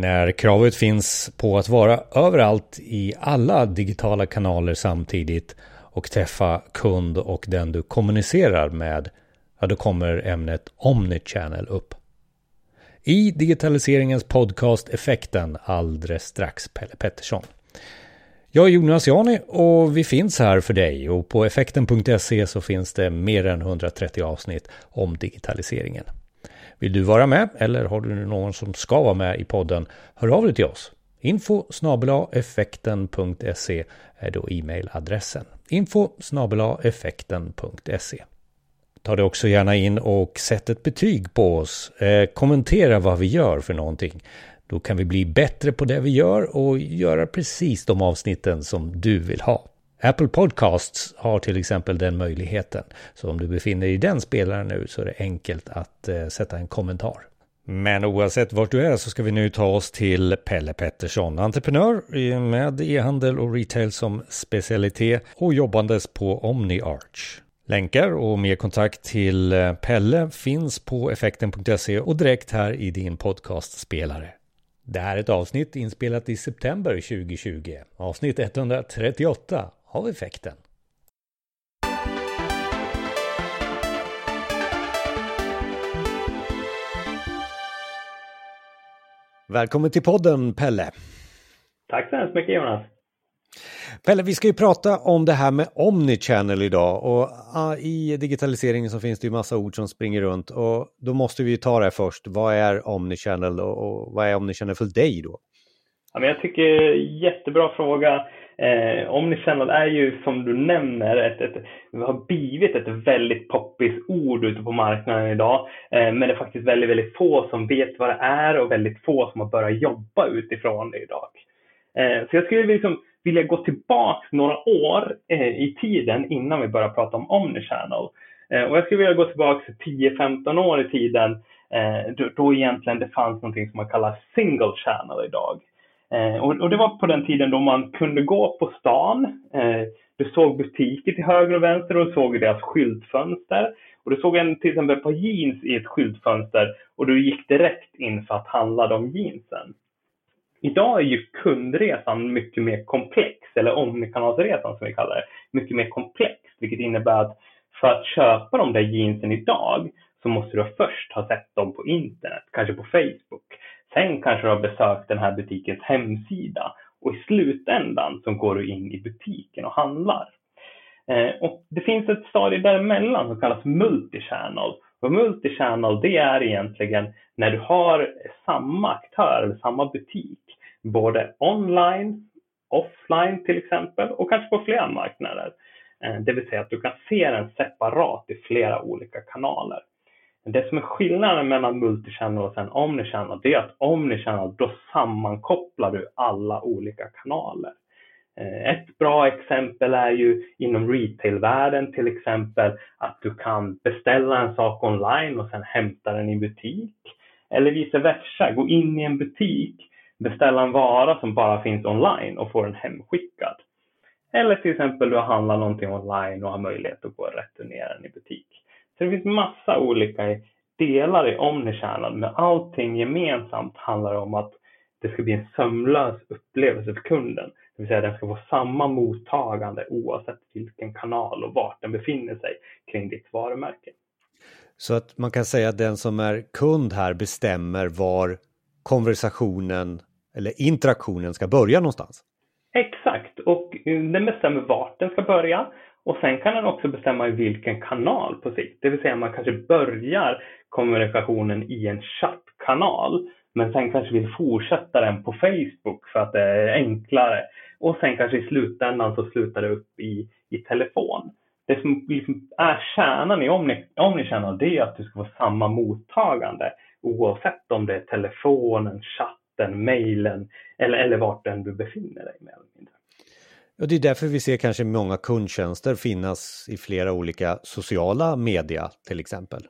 När kravet finns på att vara överallt i alla digitala kanaler samtidigt och träffa kund och den du kommunicerar med, ja då kommer ämnet Omnichannel upp. I digitaliseringens podcast Effekten alldeles strax Pelle Pettersson. Jag är Jonas Jani och vi finns här för dig och på effekten.se så finns det mer än 130 avsnitt om digitaliseringen. Vill du vara med eller har du någon som ska vara med i podden? Hör av dig till oss. Info effekten.se är då e-mailadressen. Info effekten.se Ta det också gärna in och sätt ett betyg på oss. Eh, kommentera vad vi gör för någonting. Då kan vi bli bättre på det vi gör och göra precis de avsnitten som du vill ha. Apple Podcasts har till exempel den möjligheten. Så om du befinner dig i den spelaren nu så är det enkelt att eh, sätta en kommentar. Men oavsett vart du är så ska vi nu ta oss till Pelle Pettersson, entreprenör med e-handel och retail som specialitet och jobbandes på OmniArch. Länkar och mer kontakt till eh, Pelle finns på effekten.se och direkt här i din podcastspelare. Det här är ett avsnitt inspelat i september 2020, avsnitt 138 av effekten. Välkommen till podden Pelle! Tack så hemskt mycket Jonas! Pelle, vi ska ju prata om det här med Omnichannel idag och i digitaliseringen så finns det ju massa ord som springer runt och då måste vi ta det först. Vad är Omnichannel och vad är Omnichannel för dig då? Ja, men jag tycker jättebra fråga. Eh, Omnichannel är ju som du nämner, ett, ett, det har blivit ett väldigt poppis ord ute på marknaden idag. Eh, men det är faktiskt väldigt, väldigt få som vet vad det är och väldigt få som har börjat jobba utifrån det idag. Eh, så jag skulle liksom vilja gå tillbaka några år eh, i tiden innan vi börjar prata om Omnichannel. Eh, och jag skulle vilja gå tillbaka 10-15 år i tiden eh, då, då egentligen det fanns någonting som man kallar single channel idag. Eh, och, och, det var på den tiden då man kunde gå på stan. Eh, du såg butiker till höger och vänster och du såg deras skyltfönster. Och du såg en, till exempel ett par jeans i ett skyltfönster och du gick direkt in för att handla de jeansen. Idag är ju kundresan mycket mer komplex, eller omnikanalsresan som vi kallar det, mycket mer komplex, vilket innebär att för att köpa de där jeansen idag så måste du först ha sett dem på internet, kanske på Facebook. Sen kanske du har besökt den här butikens hemsida och i slutändan så går du in i butiken och handlar. Eh, och det finns ett stadie däremellan som kallas multichannel. Och multichannel det är egentligen när du har samma aktör eller samma butik både online, offline till exempel och kanske på flera marknader. Eh, det vill säga att du kan se den separat i flera olika kanaler. Det som är skillnaden mellan multichannel och sen omnichannel, det är att omnichannel, då sammankopplar du alla olika kanaler. Eh, ett bra exempel är ju inom retailvärlden till exempel att du kan beställa en sak online och sen hämta den i butik. Eller vice versa, gå in i en butik beställa en vara som bara finns online och få den hemskickad. Eller till exempel du har handlat någonting online och har möjlighet att gå och returnera den i butik. Så det finns massa olika delar i Omnichannel, men allting gemensamt handlar om att det ska bli en sömlös upplevelse för kunden. Det vill säga den ska få samma mottagande oavsett vilken kanal och vart den befinner sig kring ditt varumärke. Så att man kan säga att den som är kund här bestämmer var konversationen eller interaktionen ska börja någonstans. Exakt, och den bestämmer vart den ska börja och sen kan den också bestämma i vilken kanal på sikt. Det vill säga man kanske börjar kommunikationen i en chattkanal men sen kanske vill fortsätta den på Facebook för att det är enklare. Och sen kanske i slutändan så slutar det upp i, i telefon. Det som liksom är kärnan i Omni, Omnichannel det är att du ska få samma mottagande oavsett om det är telefonen, chatten, mejlen eller, eller vart den du befinner dig med. Och det är därför vi ser kanske många kundtjänster finnas i flera olika sociala media till exempel.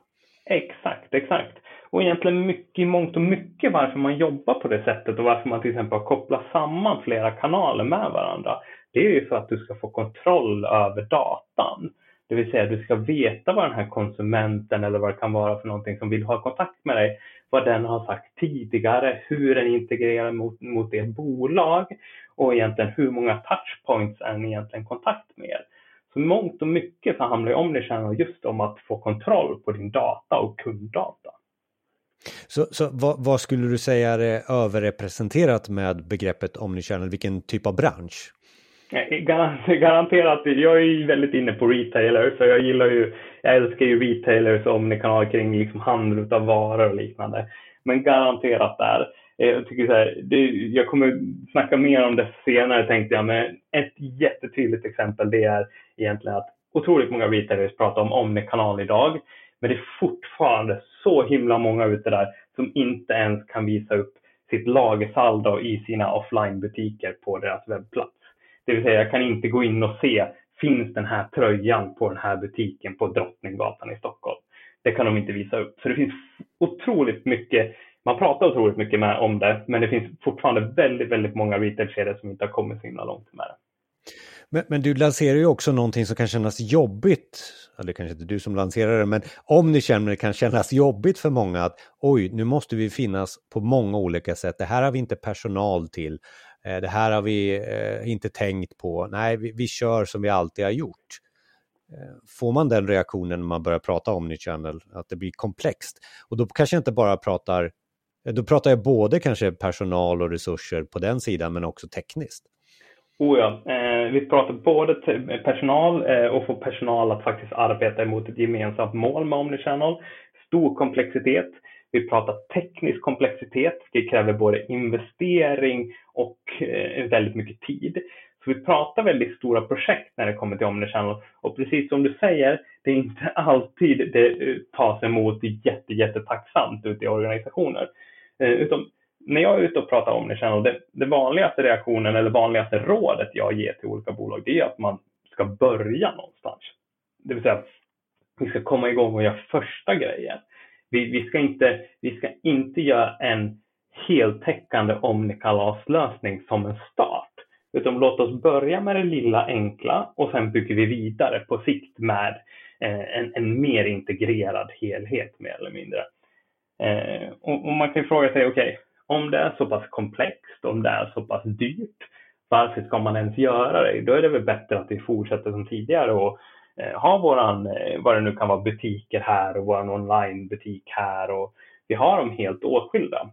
Exakt, exakt. Och egentligen mycket i mångt och mycket varför man jobbar på det sättet och varför man till exempel har kopplat samman flera kanaler med varandra. Det är ju för att du ska få kontroll över datan. Det vill säga du ska veta vad den här konsumenten eller vad det kan vara för någonting som vill ha kontakt med dig vad den har sagt tidigare, hur den integrerar mot, mot ert bolag och egentligen hur många touchpoints är ni egentligen kontakt med er. Så mångt och mycket så handlar ju Omnichannel just om att få kontroll på din data och kunddata. Så, så vad, vad, skulle du säga är överrepresenterat med begreppet Omnichannel? Vilken typ av bransch? Garanterat, jag är ju väldigt inne på retailers så jag gillar ju, jag älskar ju retailers och omnikanal kring liksom handel av varor och liknande. Men garanterat där. Eh, jag, tycker så här, det, jag kommer snacka mer om det senare tänkte jag, men ett jättetydligt exempel det är egentligen att otroligt många retailers pratar om omni-kanal idag, men det är fortfarande så himla många ute där som inte ens kan visa upp sitt lagersaldo i sina offline-butiker på deras webbplats. Det vill säga, jag kan inte gå in och se, finns den här tröjan på den här butiken på Drottninggatan i Stockholm? Det kan de inte visa upp. Så det finns otroligt mycket, man pratar otroligt mycket med, om det, men det finns fortfarande väldigt, väldigt många retailkedjor som inte har kommit så himla långt med det. Men, men, du lanserar ju också någonting som kan kännas jobbigt, eller kanske inte du som lanserar det, men om ni känner det kan kännas jobbigt för många att oj, nu måste vi finnas på många olika sätt, det här har vi inte personal till, eh, det här har vi eh, inte tänkt på. Nej, vi, vi kör som vi alltid har gjort. Eh, får man den reaktionen när man börjar prata om ny channel, att det blir komplext? Och då kanske jag inte bara pratar, Eh, då pratar jag både kanske personal och resurser på den sidan, men också tekniskt. Oh ja, eh, vi pratar både personal eh, och få personal att faktiskt arbeta emot ett gemensamt mål med Omnichannel. Stor komplexitet. Vi pratar teknisk komplexitet. Det kräver både investering och eh, väldigt mycket tid. Så vi pratar väldigt stora projekt när det kommer till Omnichannel. Och precis som du säger, det är inte alltid det eh, tas emot jätte, jättetacksamt ute i organisationer. Eh, utom när jag är ute och pratar om det, det vanligaste reaktionen eller vanligaste rådet jag ger till olika bolag, det är att man ska börja någonstans. Det vill säga, vi ska komma igång och göra första grejen. Vi, vi, ska, inte, vi ska inte göra en heltäckande omnikalaslösning som en start. Utan låt oss börja med det lilla enkla och sen bygger vi vidare på sikt med eh, en, en, mer integrerad helhet mer eller mindre. Eh, och, och, man kan fråga sig, okej, okay, om det är så pass komplext, om det är så pass dyrt, varför ska man ens göra det? Då är det väl bättre att vi fortsätter som tidigare och eh, har våran, eh, vad det nu kan vara, butiker här och våran onlinebutik här och vi har dem helt åtskilda.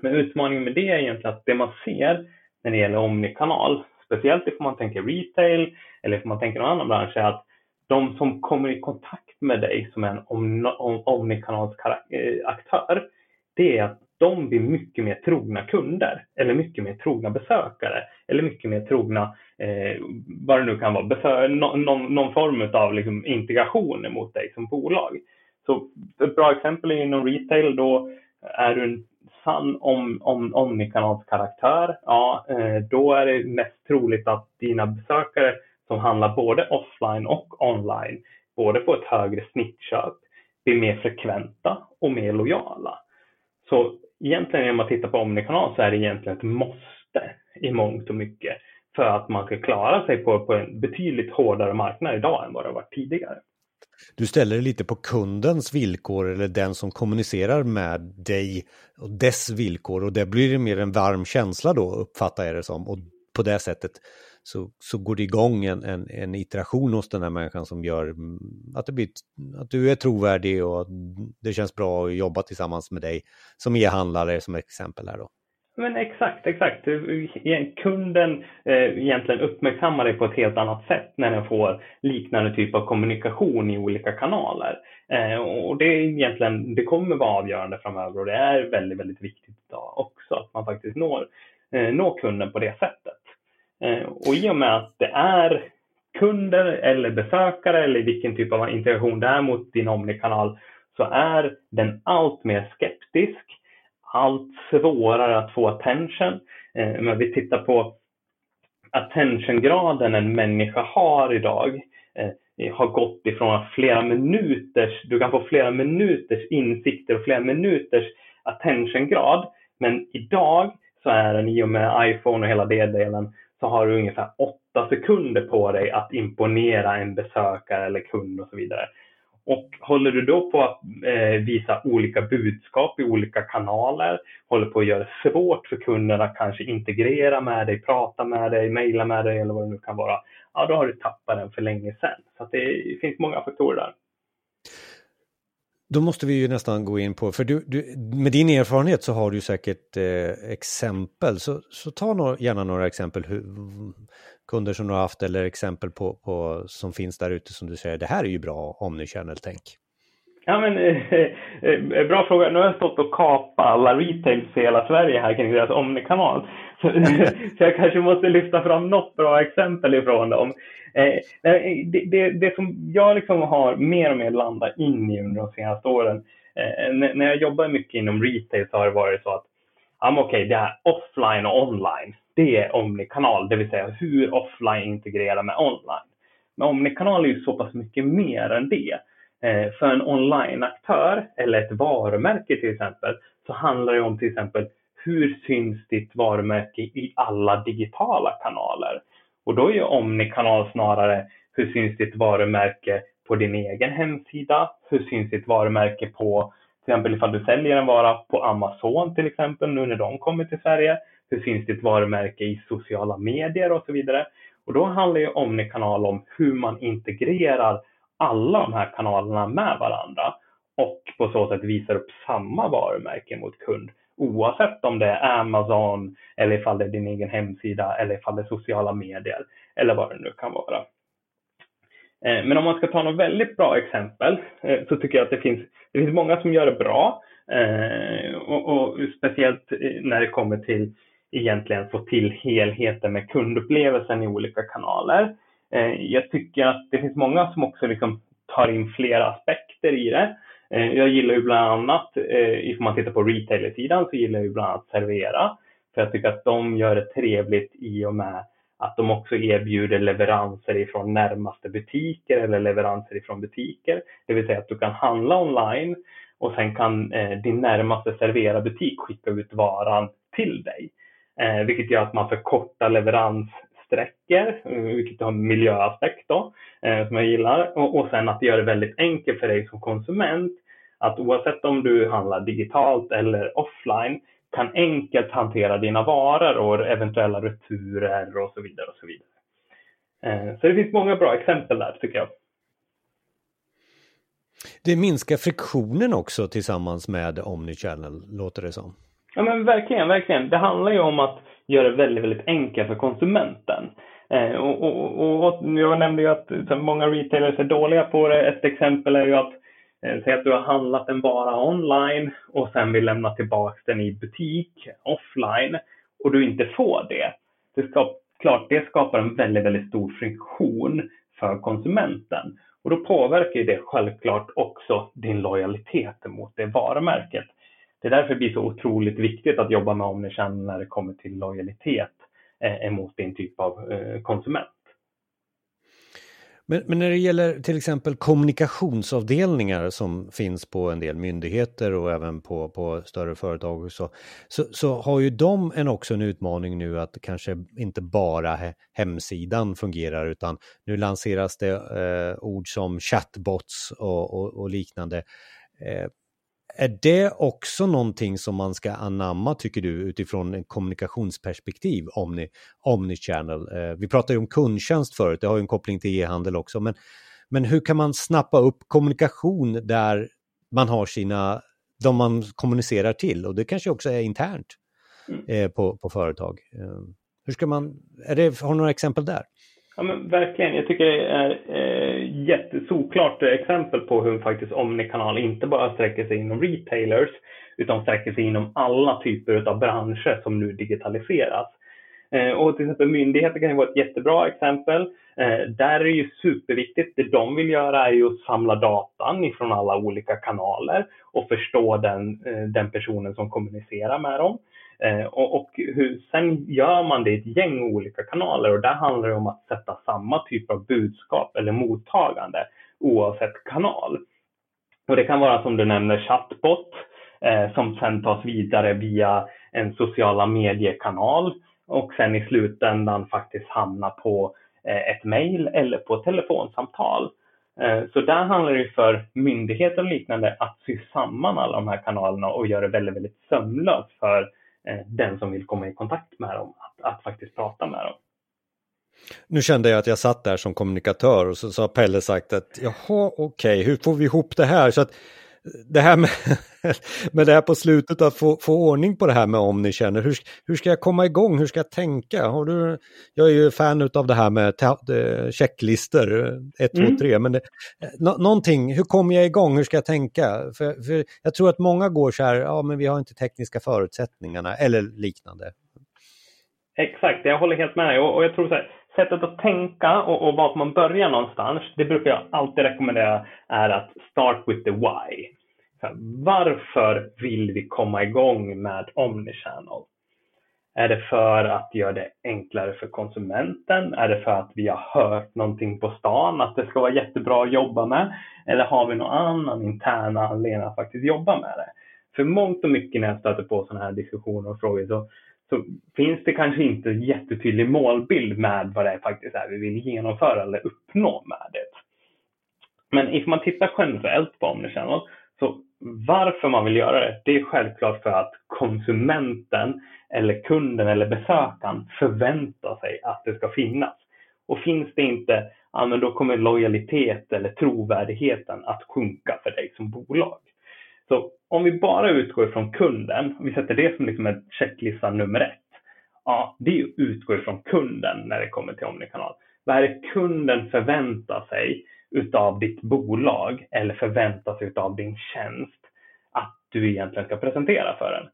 Men utmaningen med det är egentligen att det man ser när det gäller omnikanal, speciellt ifall man tänker retail eller ifall man tänker någon annan bransch, är att de som kommer i kontakt med dig som en omnikanalsk eh, aktör, det är att de blir mycket mer trogna kunder eller mycket mer trogna besökare eller mycket mer trogna, eh, vad det nu kan vara, besö någon, någon form av liksom integration mot dig som bolag. Så ett bra exempel är inom retail, då är du en sann om, om, omnikanalsk karaktär, ja, eh, då är det mest troligt att dina besökare som handlar både offline och online, både på ett högre snittköp, blir mer frekventa och mer lojala. Så egentligen när man tittar på omnikanal så är det egentligen ett måste i mångt och mycket för att man ska klara sig på, på en betydligt hårdare marknad idag än vad det har varit tidigare. Du ställer det lite på kundens villkor eller den som kommunicerar med dig och dess villkor och det blir mer en varm känsla då uppfattar jag det som och på det sättet så, så går det igång en, en, en iteration hos den här människan som gör mm, att, det blir, att du är trovärdig och att det känns bra att jobba tillsammans med dig som e-handlare som exempel här då. Men exakt, exakt. Eh, kunden eh, egentligen uppmärksammar dig på ett helt annat sätt när den får liknande typ av kommunikation i olika kanaler. Eh, och det är egentligen, det kommer vara avgörande framöver och det är väldigt, väldigt viktigt idag också att man faktiskt når, eh, når kunden på det sättet. Eh, och i och med att det är kunder eller besökare eller vilken typ av integration det är mot din Omni-kanal så är den allt mer skeptisk, allt svårare att få attention. Eh, men vi tittar på attentiongraden en människa har idag eh, har gått ifrån flera minuters, du kan få flera minuters insikter och flera minuters attentiongrad. Men idag så är den i och med iPhone och hela det delen så har du ungefär åtta sekunder på dig att imponera en besökare eller kund och så vidare. Och håller du då på att eh, visa olika budskap i olika kanaler, håller på att göra det svårt för kunderna att kanske integrera med dig, prata med dig, mejla med dig eller vad det nu kan vara, ja då har du tappat den för länge sedan. Så det finns många faktorer där. Då måste vi ju nästan gå in på, för du, du med din erfarenhet så har du säkert eh, exempel, så, så ta no gärna några exempel, hur, kunder som du har haft eller exempel på, på som finns där ute som du säger, det här är ju bra omnichannel-tänk. Ja, men eh, eh, eh, bra fråga. Nu har jag stått och kapat alla retails i hela Sverige här kring deras omnikanal. Så, så jag kanske måste lyfta fram något bra exempel ifrån dem. Eh, eh, det, det, det, som jag liksom har mer och mer landat in i under de senaste åren, eh, när jag jobbar mycket inom retail så har det varit så att, ja okej, okay, det här offline och online, det är omnikanal, det vill säga hur offline integrerar med online. Men omnikanal är ju så pass mycket mer än det. Eh, för en onlineaktör, eller ett varumärke till exempel så handlar det om till exempel hur syns ditt varumärke i alla digitala kanaler? Och då är ju omnikanal snarare hur syns ditt varumärke på din egen hemsida? Hur syns ditt varumärke på till exempel ifall du säljer en vara på Amazon till exempel nu när de kommer till Sverige? Hur syns ditt varumärke i sociala medier och så vidare? Och då handlar ju omnikanal om hur man integrerar alla de här kanalerna med varandra och på så sätt visar upp samma varumärke mot kund oavsett om det är Amazon eller ifall det är din egen hemsida eller ifall det är sociala medier eller vad det nu kan vara. Eh, men om man ska ta något väldigt bra exempel eh, så tycker jag att det finns, det finns många som gör det bra eh, och, och speciellt när det kommer till egentligen få till helheten med kundupplevelsen i olika kanaler. Eh, jag tycker att det finns många som också liksom tar in flera aspekter i det. Eh, jag gillar ju bland annat, eh, om man tittar på retailersidan, så gillar jag ju bland annat Servera. För jag tycker att de gör det trevligt i och med att de också erbjuder leveranser ifrån närmaste butiker eller leveranser ifrån butiker. Det vill säga att du kan handla online och sen kan eh, din närmaste Servera-butik skicka ut varan till dig. Eh, vilket gör att man förkortar leverans leveranssträckor, vilket har en miljöaspekt då, som jag gillar. Och, och sen att det gör det väldigt enkelt för dig som konsument att oavsett om du handlar digitalt eller offline kan enkelt hantera dina varor och eventuella returer och så vidare. och Så vidare. Eh, så det finns många bra exempel där tycker jag. Det minskar friktionen också tillsammans med Omnichannel, låter det som. Ja men verkligen, verkligen. Det handlar ju om att göra det väldigt, väldigt enkelt för konsumenten. Eh, och, och, och, jag nämnde ju att många retailers är dåliga på det. Ett exempel är ju att Eh, säg att du har handlat en vara online och sen vill lämna tillbaka den i butik offline och du inte får det. Det ska, klart, det skapar en väldigt, väldigt stor friktion för konsumenten och då påverkar det självklart också din lojalitet mot det varumärket. Det är därför det blir så otroligt viktigt att jobba med omnichannel när det kommer till lojalitet eh, emot din typ av eh, konsument. Men, men, när det gäller till exempel kommunikationsavdelningar som finns på en del myndigheter och även på, på större företag och så, så, så har ju de en också en utmaning nu att kanske inte bara hemsidan fungerar utan nu lanseras det eh, ord som chatbots och, och, och liknande. Eh, är det också någonting som man ska anamma, tycker du, utifrån en kommunikationsperspektiv, Omni, Omnichannel? Eh, vi pratade ju om kundtjänst förut, det har ju en koppling till e-handel också, men, men hur kan man snappa upp kommunikation där man har sina, de man kommunicerar till, och det kanske också är internt mm. eh, på, på företag. Eh, hur ska man, är det, har du några exempel där? Ja, men verkligen. Jag tycker det är jättesolklart exempel på hur faktiskt Omnikanal inte bara sträcker sig inom retailers utan sträcker sig inom alla typer av branscher som nu digitaliseras. Eh, och till exempel myndigheter kan ju vara ett jättebra exempel. Eh, där är det ju superviktigt. Det de vill göra är ju att samla datan ifrån alla olika kanaler och förstå den, eh, den personen som kommunicerar med dem. Eh, och, och hur, sen gör man det i ett gäng olika kanaler och där handlar det om att sätta samma typ av budskap eller mottagande oavsett kanal. Och det kan vara som du nämner chatbot eh, som sen tas vidare via en sociala mediekanal och sen i slutändan faktiskt hamna på eh, ett mejl eller på ett telefonsamtal. Eh, så där handlar det för myndigheter och liknande att sy samman alla de här kanalerna och göra det väldigt, väldigt sömlöst för Eh, den som vill komma i kontakt med dem, att, att faktiskt prata med dem. Nu kände jag att jag satt där som kommunikatör och så, så har Pelle sagt att jaha, okej, okay, hur får vi ihop det här? Så att det här med, med det här på slutet, att få, få ordning på det här med Omnichannel. Hur, hur ska jag komma igång? Hur ska jag tänka? Har du, jag är ju fan av det här med checklistor, 1, 2, 3, men det, no, någonting, hur kommer jag igång? Hur ska jag tänka? För, för jag tror att många går så här, ja men vi har inte tekniska förutsättningarna eller liknande. Exakt, jag håller helt med dig och, och jag tror så här, sättet att tänka och, och vart man börjar någonstans, det brukar jag alltid rekommendera är att start with the why. Varför vill vi komma igång med Omnichannel? Är det för att göra det enklare för konsumenten? Är det för att vi har hört någonting på stan att det ska vara jättebra att jobba med? Eller har vi någon annan intern anledning att faktiskt jobba med det? För mångt och mycket när jag stöter på sådana här diskussioner och frågor så så finns det kanske inte en jättetydlig målbild med vad det är faktiskt är vi vill genomföra eller uppnå med det. Men om man tittar generellt på Omnichannel, så varför man vill göra det, det är självklart för att konsumenten eller kunden eller besökaren förväntar sig att det ska finnas. Och finns det inte, ja men då kommer lojalitet eller trovärdigheten att sjunka för dig som bolag. Så om vi bara utgår från kunden, och vi sätter det som liksom en checklista nummer ett. Ja, det är att utgå ifrån kunden när det kommer till Omnikanal. Vad är det kunden förväntar sig utav ditt bolag eller förväntas utav din tjänst att du egentligen ska presentera för den?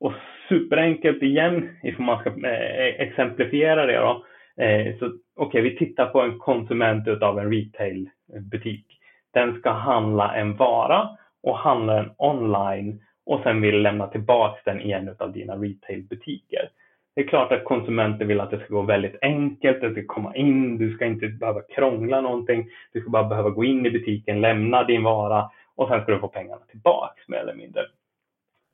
Och superenkelt igen, ifall man ska eh, exemplifiera det då. Eh, så okej, okay, vi tittar på en konsument utav en retailbutik. Den ska handla en vara och handla den online och sen vill lämna tillbaka den i en utav dina retailbutiker. Det är klart att konsumenter vill att det ska gå väldigt enkelt, det ska komma in, du ska inte behöva krångla någonting, du ska bara behöva gå in i butiken, lämna din vara och sen ska du få pengarna tillbaks mer eller mindre.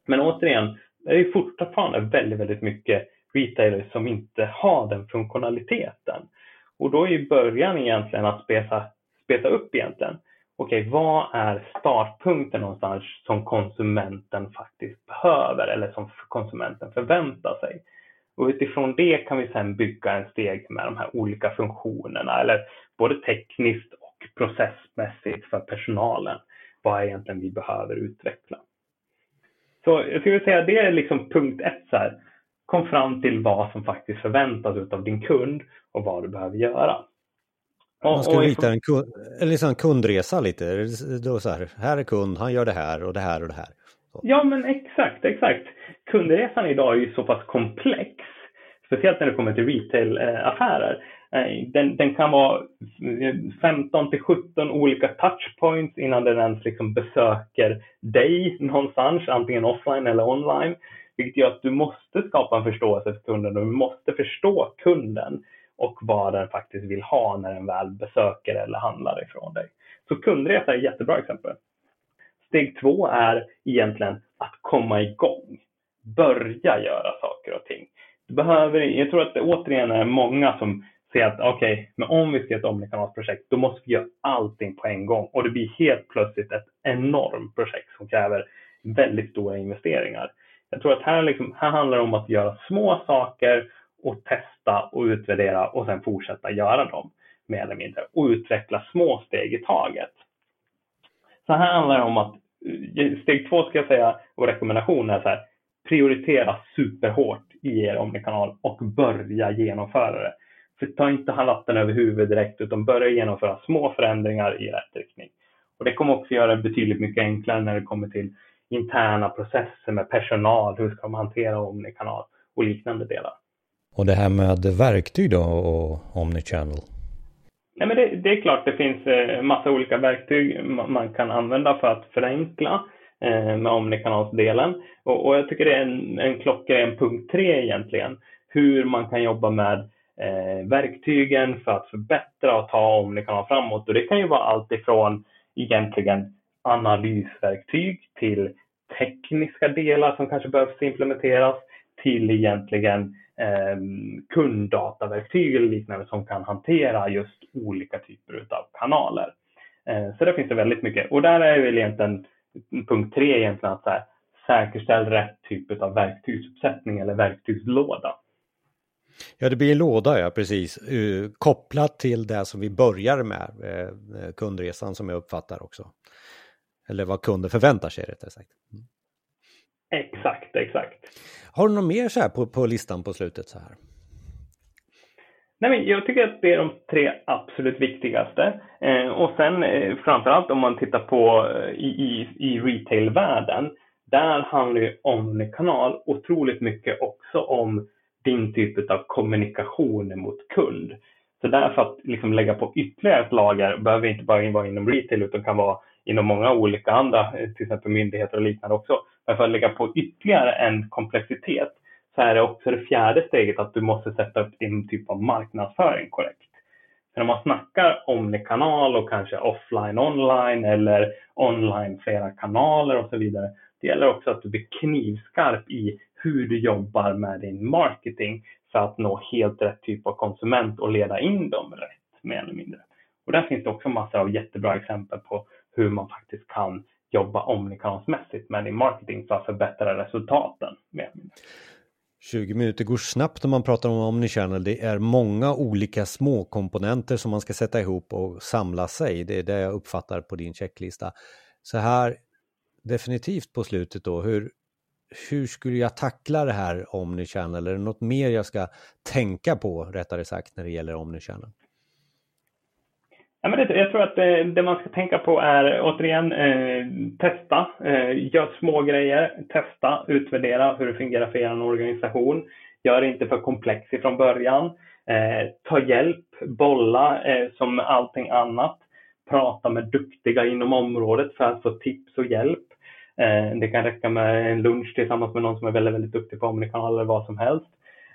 Men återigen, det är fortfarande väldigt, väldigt mycket retailers som inte har den funktionaliteten. Och då är ju början egentligen att spesa, spesa upp egentligen okej, okay, vad är startpunkten någonstans som konsumenten faktiskt behöver eller som konsumenten förväntar sig? Och utifrån det kan vi sedan bygga en steg med de här olika funktionerna eller både tekniskt och processmässigt för personalen. Vad egentligen vi behöver utveckla? Så jag skulle säga det är liksom punkt ett så här. Kom fram till vad som faktiskt förväntas av din kund och vad du behöver göra. Man ska rita en, kund, en liksom kundresa lite. Då så här, här är kund, han gör det här och det här och det här. Så. Ja, men exakt, exakt. Kundresan idag är ju så pass komplex, speciellt när det kommer till retailaffärer. Eh, den, den, kan vara 15 till 17 olika touchpoints innan den ens liksom besöker dig någonstans, antingen offline eller online. Vilket gör att du måste skapa en förståelse för kunden och du måste förstå kunden och vad den faktiskt vill ha när den väl besöker eller handlar ifrån dig. Så kundresa är ett jättebra exempel. Steg två är egentligen att komma igång. Börja göra saker och ting. Du behöver, jag tror att det återigen är många som säger att okej, okay, men om vi ska göra ett omnikanalsprojekt, då måste vi göra allting på en gång och det blir helt plötsligt ett enormt projekt som kräver väldigt stora investeringar. Jag tror att här, liksom, här handlar det om att göra små saker och testa och utvärdera och sen fortsätta göra dem mer eller mindre och utveckla små steg i taget. Så här handlar det om att eh, steg två ska jag säga och rekommendation är så här prioritera superhårt i er omnikanal och börja genomföra det. För ta inte hatten över huvudet direkt utan börja genomföra små förändringar i rätt riktning. Och det kommer också göra det betydligt mycket enklare när det kommer till interna processer med personal, hur ska de hantera omnikanal och liknande delar. Och det här med verktyg då och Omnichannel? Nej, men det, det är klart det finns eh, massa olika verktyg man kan använda för att förenkla eh, med omnikanalsdelen. Och, och jag tycker det är en, en klockren punkt tre egentligen. Hur man kan jobba med eh, verktygen för att förbättra och ta omnikanal framåt. Och det kan ju vara allt ifrån egentligen analysverktyg till tekniska delar som kanske behövs implementeras till egentligen eh, kunddataverktyg eller liknande som kan hantera just olika typer av kanaler. Eh, så där finns det väldigt mycket. Och där är väl egentligen punkt tre egentligen att så här, säkerställ rätt typ av verktygsuppsättning eller verktygslåda. Ja, det blir en låda, ja, precis. Uh, kopplat till det som vi börjar med, uh, kundresan som jag uppfattar också. Eller vad kunden förväntar sig, rättare sagt. Mm. Exakt, exakt. Har du något mer så här på, på listan på slutet så här? Nej, men jag tycker att det är de tre absolut viktigaste. Eh, och sen eh, framförallt om man tittar på eh, i, i, retailvärlden, där handlar ju Omnikanal otroligt mycket också om din typ av kommunikation mot kund. Så därför att liksom lägga på ytterligare ett lager behöver inte bara vara inom retail utan kan vara inom många olika andra, eh, till exempel myndigheter och liknande också. Men för att lägga på ytterligare en komplexitet så är det också det fjärde steget att du måste sätta upp din typ av marknadsföring korrekt. För när man snackar om kanal och kanske offline online eller online flera kanaler och så vidare. Det gäller också att du blir knivskarp i hur du jobbar med din marketing för att nå helt rätt typ av konsument och leda in dem rätt, mer eller mindre. Och där finns det också massor av jättebra exempel på hur man faktiskt kan jobba omnikanalsmässigt med din marketing för att förbättra resultaten. Med. 20 minuter går snabbt när man pratar om omnichannel. Det är många olika små komponenter som man ska sätta ihop och samla sig. Det är det jag uppfattar på din checklista. Så här definitivt på slutet då, hur, hur skulle jag tackla det här omnichannel? Är det något mer jag ska tänka på, rättare sagt, när det gäller omnichannel? Ja, men det, jag tror att det, det, man ska tänka på är återigen eh, testa, eh, gör små grejer, testa, utvärdera hur det fungerar för er organisation. Gör det inte för komplex från början. Eh, ta hjälp, bolla eh, som allting annat. Prata med duktiga inom området för att få tips och hjälp. Eh, det kan räcka med en lunch tillsammans med någon som är väldigt, väldigt duktig på omnikanal eller vad som helst.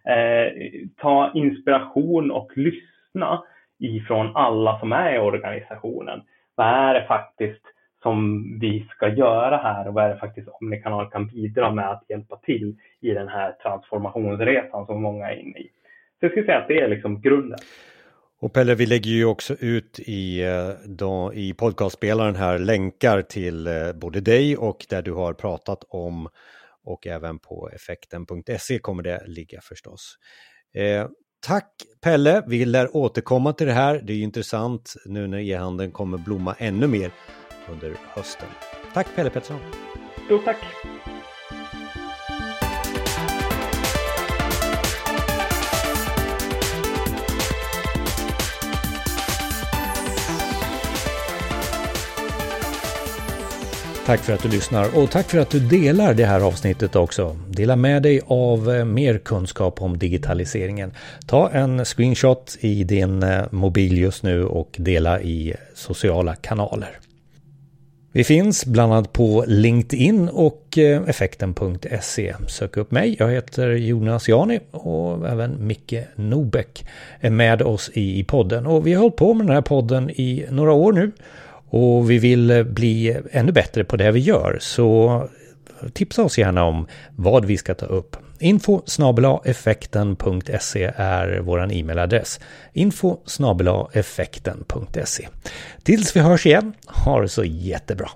Eh, ta inspiration och lyssna ifrån alla som är i organisationen. Vad är det faktiskt som vi ska göra här och vad är det faktiskt Omnikanal kan bidra med att hjälpa till i den här transformationsresan som många är inne i. Så jag skulle säga att det är liksom grunden. Och Pelle, vi lägger ju också ut i, eh, då, i podcastspelaren här länkar till eh, både dig och där du har pratat om och även på effekten.se kommer det ligga förstås. Eh, tack Pelle, vi lär återkomma till det här. Det är intressant nu när e-handeln kommer blomma ännu mer under hösten. Tack Pelle Pettersson. Stort tack. Tack för att du lyssnar och tack för att du delar det här avsnittet också. Dela med dig av eh, mer kunskap om digitaliseringen. Ta en screenshot i din eh, mobil just nu och dela i sociala kanaler. Vi finns bland annat på LinkedIn och eh, effekten.se. Sök upp mig, jag heter Jonas Jani och även Micke Nobeck är med oss i podden. Och vi har hållit på med den här podden i några år nu och vi vill eh, bli ännu bättre på det vi gör. Så tipsa oss gärna om vad vi ska ta upp. Info effekten.se är vår e-mailadress. Info effekten.se. Tills vi hörs igen, ha det så jättebra.